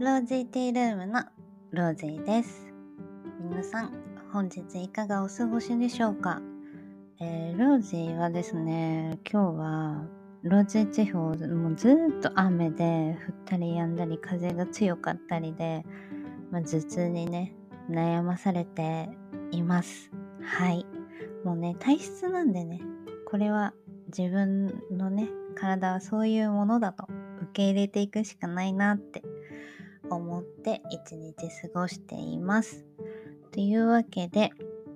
ロージーティールームのロージーです。皆さん、本日いかがお過ごしでしょうか、えーロージーはですね、今日はロージー地方、もうずっと雨で降ったり止んだり風が強かったりで、まあ、頭痛にね、悩まされています。はい。もうね、体質なんでね、これは自分のね、体はそういうものだと受け入れていくしかないなって思って一日過ごしています。というわけで、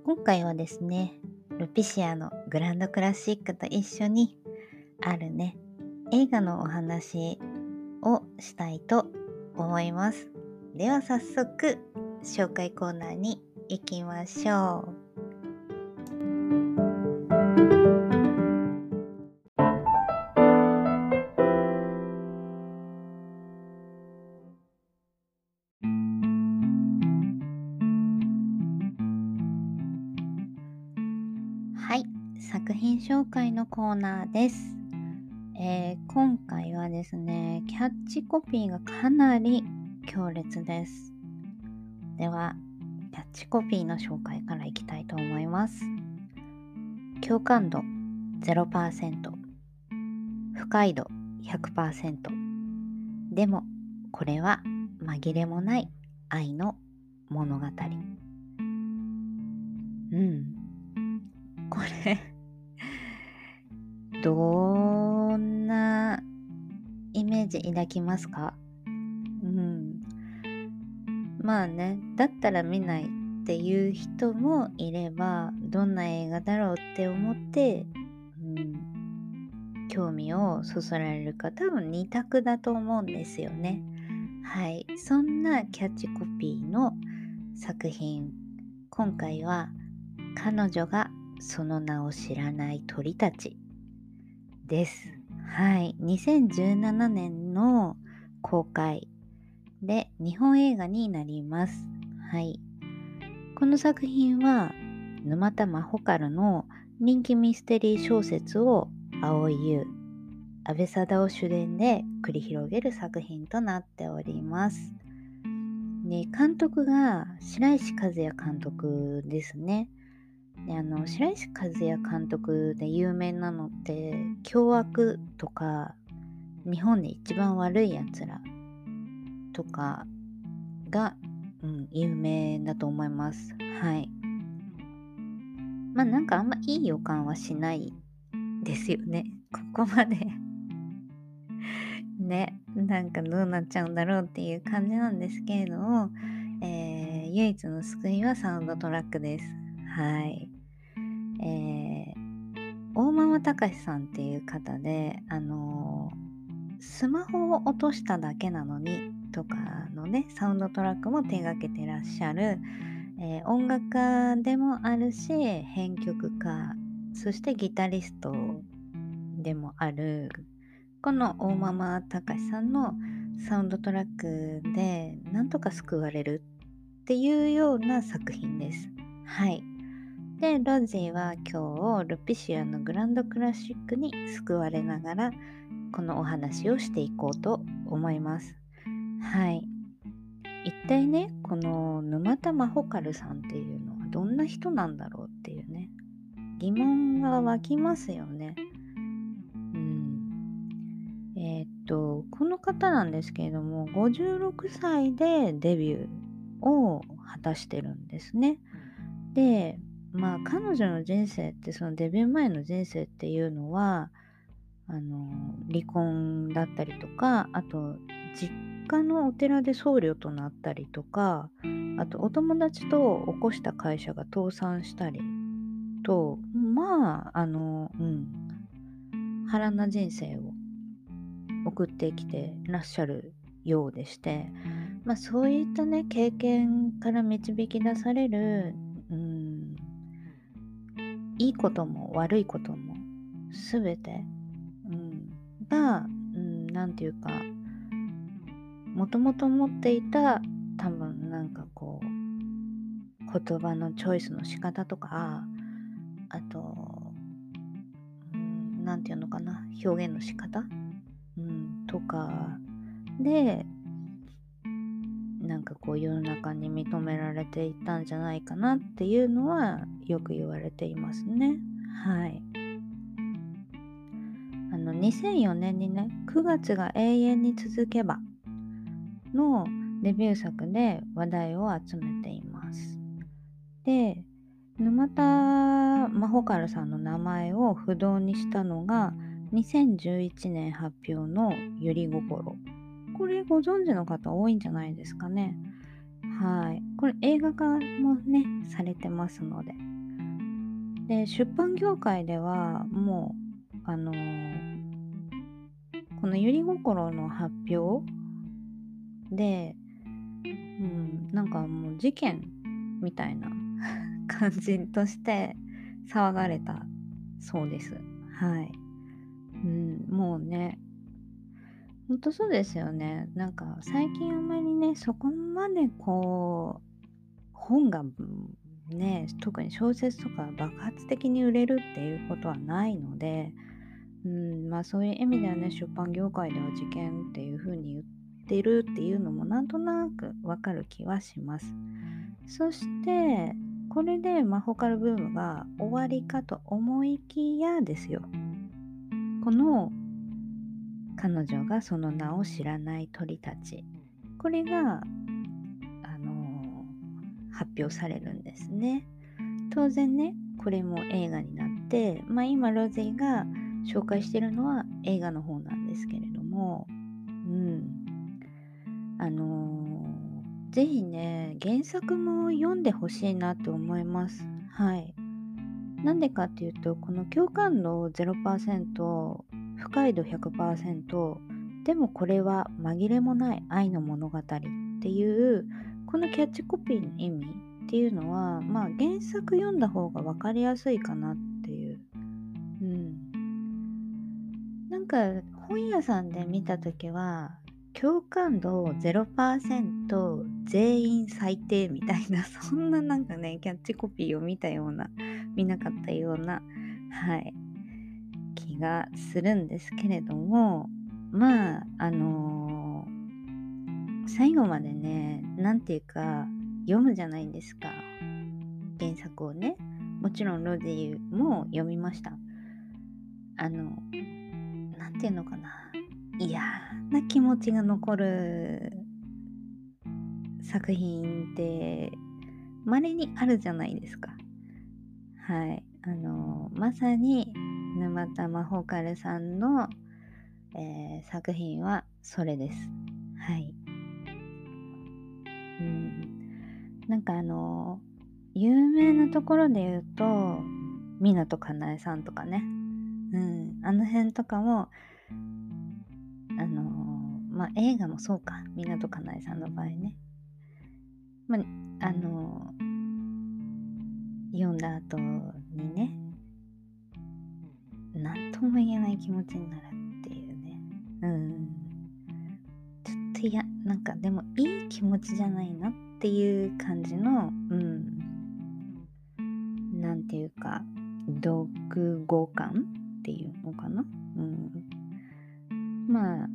今回はですね、ルピシアのグランドクラシックと一緒に、あるね、映画のお話をしたいと思います。では早速、紹介コーナーに行きましょう。作品紹介のコーナーです。えー今回はですね、キャッチコピーがかなり強烈です。では、キャッチコピーの紹介からいきたいと思います。共感度0%、不快度100%。でも、これは紛れもない愛の物語。うん。これどんなイメージ抱きますか？うん。まあねだったら見ないっていう人もいればどんな映画だろうって思って、うん、興味をそそられるか多分二択だと思うんですよね。はい。そんなキャッチコピーの作品今回は彼女がその名を知らない鳥たち。です。はい。2017年の公開で日本映画になります。はい。この作品は沼田真帆からの人気ミステリー小説を蒼井優、安倍貞夫主演で繰り広げる作品となっております。で監督が白石和也監督ですね。であの白石和也監督で有名なのって「凶悪」とか「日本で一番悪いやつら」とかが、うん、有名だと思います。はい。まあなんかあんまいい予感はしないですよね。ここまで ね、なんかどうなっちゃうんだろうっていう感じなんですけれども、えー唯一の救いはサウンドトラックです。はい。えー、大ママたかしさんっていう方で、あのースマホを落としただけなのにとかのね、サウンドトラックも手がけてらっしゃる、えー音楽家でもあるし、編曲家、そしてギタリストでもある、この大ママたかしさんのサウンドトラックでなんとか救われるっていうような作品です。はい。で、ロジーは今日、ルピシアのグランドクラシックに救われながら、このお話をしていこうと思います。はい。一体ね、この沼田真帆カルさんっていうのはどんな人なんだろうっていうね、疑問が湧きますよね。うん。えーっと、この方なんですけれども、56歳でデビューを果たしてるんですね。で、まあ彼女の人生ってそのデビュー前の人生っていうのはあの離婚だったりとかあと実家のお寺で僧侶となったりとかあとお友達と起こした会社が倒産したりとまああのうん波乱な人生を送ってきてらっしゃるようでしてまあそういったね経験から導き出されるいいことも悪いこともすべて、うん、が、うん、ていうかもともと持っていた多分なんかこう言葉のチョイスの仕方とかあと、うん、ていうのかな表現の仕方、うん、とかでなんかこう世の中に認められていったんじゃないかなっていうのはよく言われていますね。はい。あの2004年にね「9月が永遠に続けば」のデビュー作で話題を集めています。で沼田真帆カルさんの名前を不動にしたのが2011年発表の「ゆり心」これご存知の方多いんじゃないですかねはいこれ映画化もねされてますのでで出版業界ではもうあのー、この「ゆり心」の発表で、うん、なんかもう事件みたいな 感じとして騒がれたそうです。はい。うん、もうね、ほんとそうですよね。なんか最近あんまりね、そこまでこう、本がね、特に小説とか爆発的に売れるっていうことはないので、うん、まあそういう意味ではね、出版業界では事件っていう風に言ってるっていうのもなんとなくわかる気はします。そして、これでマホカルブームが終わりかと思いきやですよ。この彼女がその名を知らない鳥たち。これが、あのー、発表されるんですね。当然ね、これも映画になって、まあ今ロゼィが紹介してるのは映画の方なんですけれども、うん。あのーぜひね、原作も読んでほしいなと思います。はい。なんでかっていうと、この共感度0%、不快度100%、でもこれは紛れもない愛の物語っていう、このキャッチコピーの意味っていうのは、まあ原作読んだ方が分かりやすいかなっていう。うん。なんか本屋さんで見た時は、共感度0%全員最低みたいな そんななんかねキャッチコピーを見たような見なかったようなはい気がするんですけれどもまああのー、最後までね何て言うか読むじゃないですか原作をねもちろんロディも読みましたあの何て言うのかな嫌な気持ちが残る作品って稀にあるじゃないですか。はい。あの、まさに沼田真帆カルさんの、えー、作品はそれです。はい。うん。なんかあの、有名なところで言うと、湊かなえさんとかね。うん。あの辺とかも、あのー、まあ、映画もそうか。湊かなえさんの場合ね。まあ、あのー、読んだ後にね、何とも言えない気持ちになるっていうね。うん。ちょっといや、なんかでもいい気持ちじゃないなっていう感じの、うん。なんていうか、読後感っていうのかな。うん。まあ、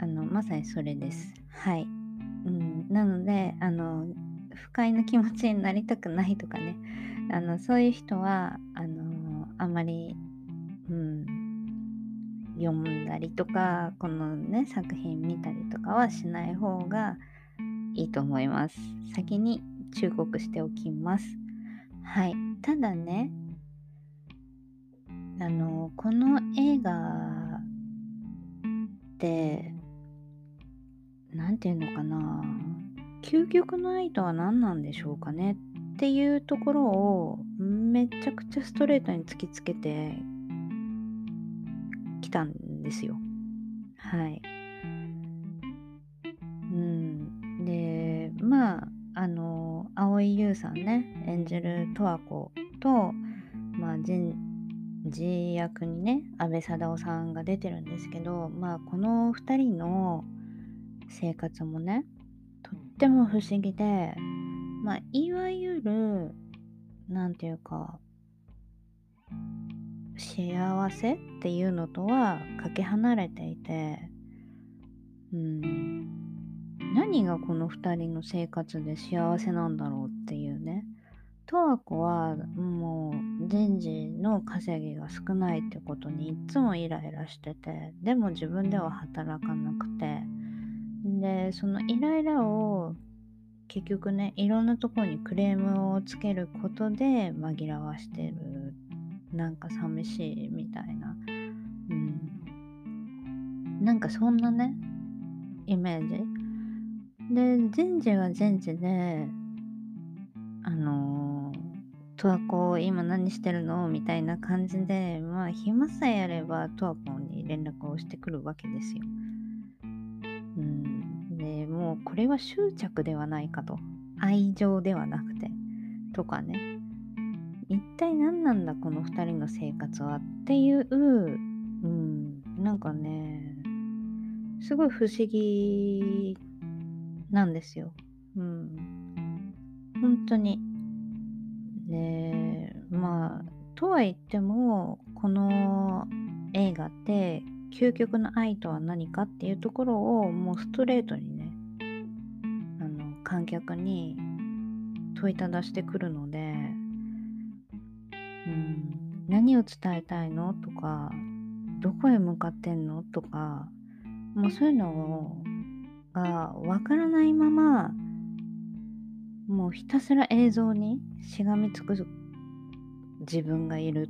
あの、まさにそれです。はい。うん、なので、あの、不快な気持ちになりたくないとかね、あの、そういう人は、あの、あまり、読んだりとか、このね、作品見たりとかはしない方がいいと思います。先に忠告しておきます。はい。ただね、あの、この映画って何て言うのかな究極の愛とは何なんでしょうかねっていうところをめちゃくちゃストレートに突きつけてきたんですよ。はい。うん。で、まあ、あの、蒼井優さんね、演じる十和子と、まあ、G 役にね阿部サダヲさんが出てるんですけどまあこの2人の生活もねとっても不思議でまあいわゆる何て言うか幸せっていうのとはかけ離れていてうん。何がこの2人の生活で幸せなんだろうっていうね。十和子はもう人事の稼ぎが少ないってことにいつもイライラしててでも自分では働かなくて。でそのイライラを結局ねいろんなとこにクレームをつけることで紛らわしてる。なんか寂しいみたいな。なんかそんなねイメージ。で人事は人事であの十和子今何してるの？みたいな感じでまあ暇さえあれば十和子に連絡をしてくるわけですよ。うん。でもうこれは執着ではないかと。愛情ではなくて。とかね。一体何なんだこの2人の生活は？っていううん。なんかねすごい不思議なんですよ。うん。本当に。で、まあ、とは言っても、この映画って究極の愛とは何かっていうところをもうストレートにね、あの、観客に問いただしてくるので、うん、何を伝えたいのとか、どこへ向かってんのとか、もうそういうのをがわからないままもうひたすら映像にしがみつく自分がいる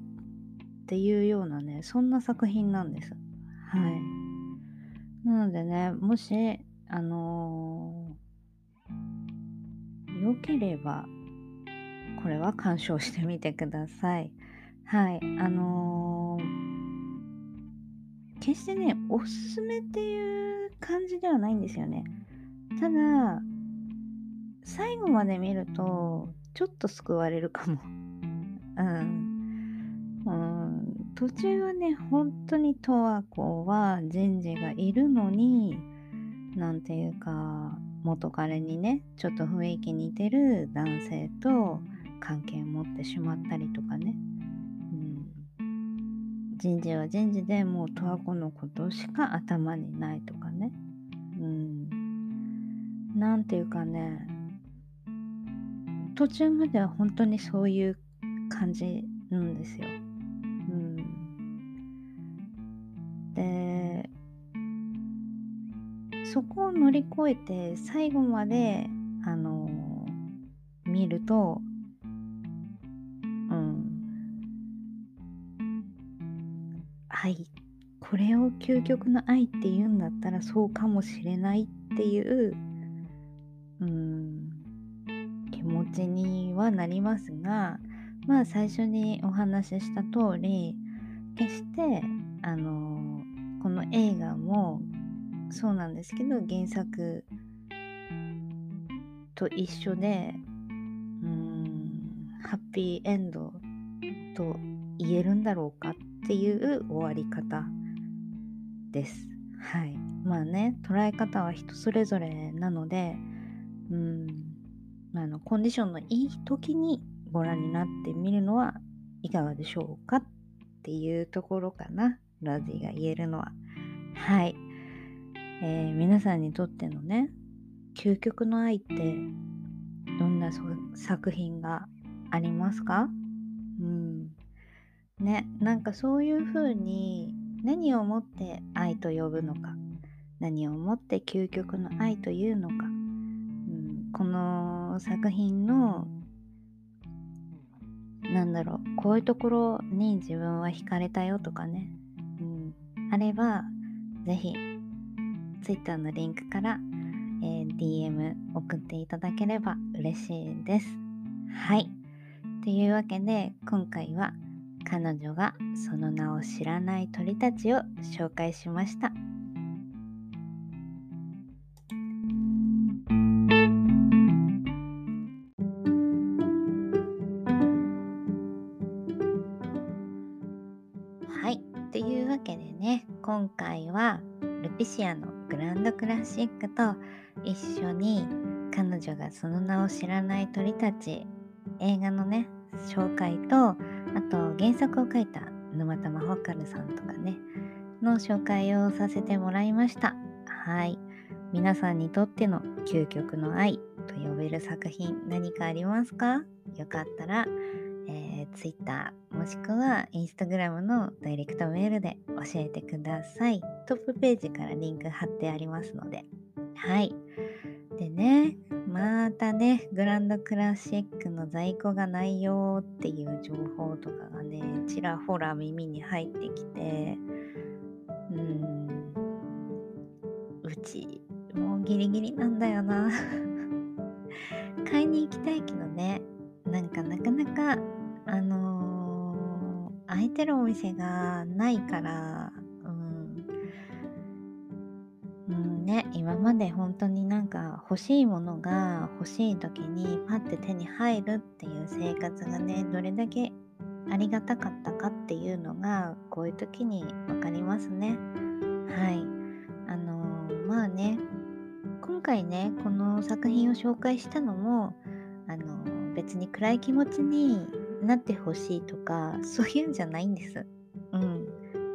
っていうようなねそんな作品なんです。はい。なのでねもしあのー、よければこれは鑑賞してみてください。はい。あのー、決してねおすすめっていう感じではないんですよね。ただ、最後まで見ると、ちょっと救われるかも。うん。うん、途中はね、本当に十和子は人事がいるのに、なんていうか、元彼にね、ちょっと雰囲気似てる男性と関係を持ってしまったりとかね。人事は人事でもう十和子のことしか頭にないとかね。うん。なんていうかね、途中までは本当にそういう感じなんですよ。うん。で、そこを乗り越えて最後まで、あの見ると、愛これを究極の愛って言うんだったらそうかもしれないっていううん気持ちにはなりますがまあ最初にお話しした通り決してあのこの映画もそうなんですけど原作と一緒でうんハッピーエンドと言えるんだろうかっっていう終わり方です。はい。まあね、捉え方は人それぞれなので、うん、あの、コンディションのいい時にご覧になってみるのはいかがでしょうかっていうところかな。ラディが言えるのは。はい。えー、皆さんにとってのね、究極の愛ってどんな作品がありますか？うん。ねなんかそういうふうに何をもって愛と呼ぶのか何をもって究極の愛というのか、うん、この作品のなんだろうこういうところに自分は惹かれたよとかね、うん、あれば是非 Twitter のリンクから、えー、DM 送っていただければ嬉しいです。はい。というわけで今回は「彼女がその名を知らない鳥たちを紹介しました。はい。というわけでね、今回はルピシアのグランドクラシックと一緒に彼女がその名を知らない鳥たち映画のね紹介とあと原作を書いた沼田真帆かるさんとかねの紹介をさせてもらいましたはい皆さんにとっての究極の愛と呼べる作品何かありますか？よかったら、えー、Twitter もしくは Instagram のダイレクトメールで教えてください。トップページからリンク貼ってありますので。はい。でね、またね、グランドクラシックの在庫がないよっていう情報とかがね、ちらほら耳に入ってきて、うん、うち、もうギリギリなんだよな。買いに行きたいけどね、なんかなかなか、あのー、空いてるお店がないから、ね今まで本当になんか欲しいものが欲しい時にパッて手に入るっていう生活がねどれだけありがたかったかっていうのがこういう時に分かりますね。はい。あのー、まあね今回ねこの作品を紹介したのもあのー、別に暗い気持ちになってほしいとかそういうんじゃないんです。うん。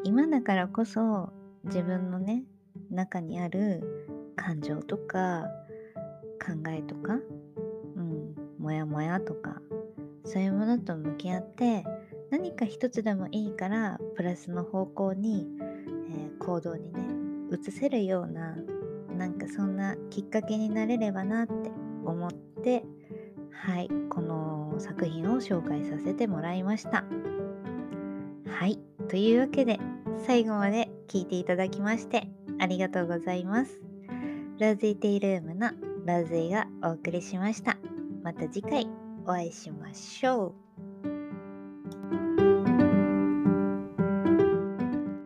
今だからこそ自分のね中にある感情とか考えとか、うん、もやもやとかそういうものと向き合って何か一つでもいいからプラスの方向に、えー、行動にね移せるようななんかそんなきっかけになれればなって思ってはいこの作品を紹介させてもらいました。はいというわけで最後まで聞いていただきましてありがとうございます。ローズイテイルームのローズイがお送りしました。また次回お会いしましょう。